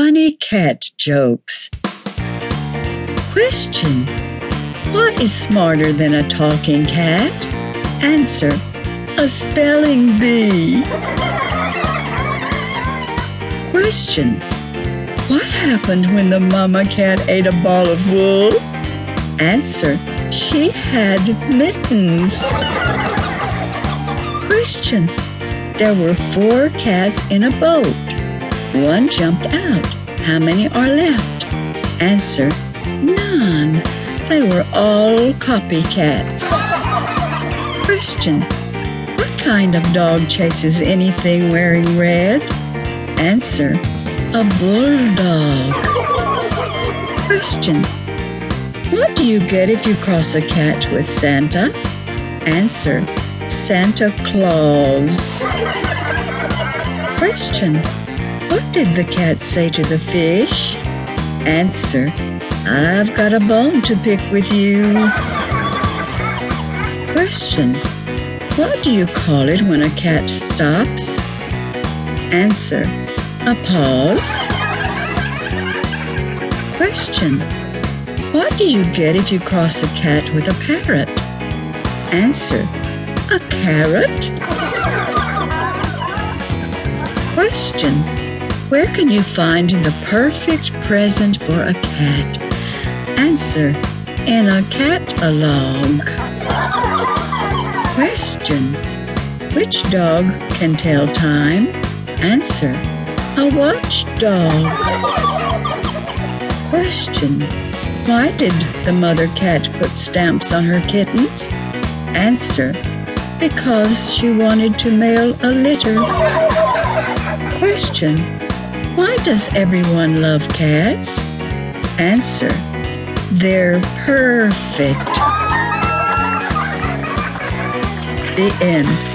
Funny cat jokes. Question What is smarter than a talking cat? Answer A spelling bee. Question What happened when the mama cat ate a ball of wool? Answer She had mittens. Question There were four cats in a boat. One jumped out. How many are left? Answer None. They were all copycats. Question What kind of dog chases anything wearing red? Answer A bulldog. Question What do you get if you cross a cat with Santa? Answer Santa Claus. Question What did the cat say to the fish? Answer I've got a bone to pick with you. Question What do you call it when a cat stops? Answer A pause. Question What do you get if you cross a cat with a parrot? Answer A carrot. Question Where can you find the perfect present for a cat? Answer In a catalog. Question Which dog can tell time? Answer A watchdog. Question Why did the mother cat put stamps on her kittens? Answer Because she wanted to mail a litter. Question Why does everyone love cats? Answer They're perfect. The end.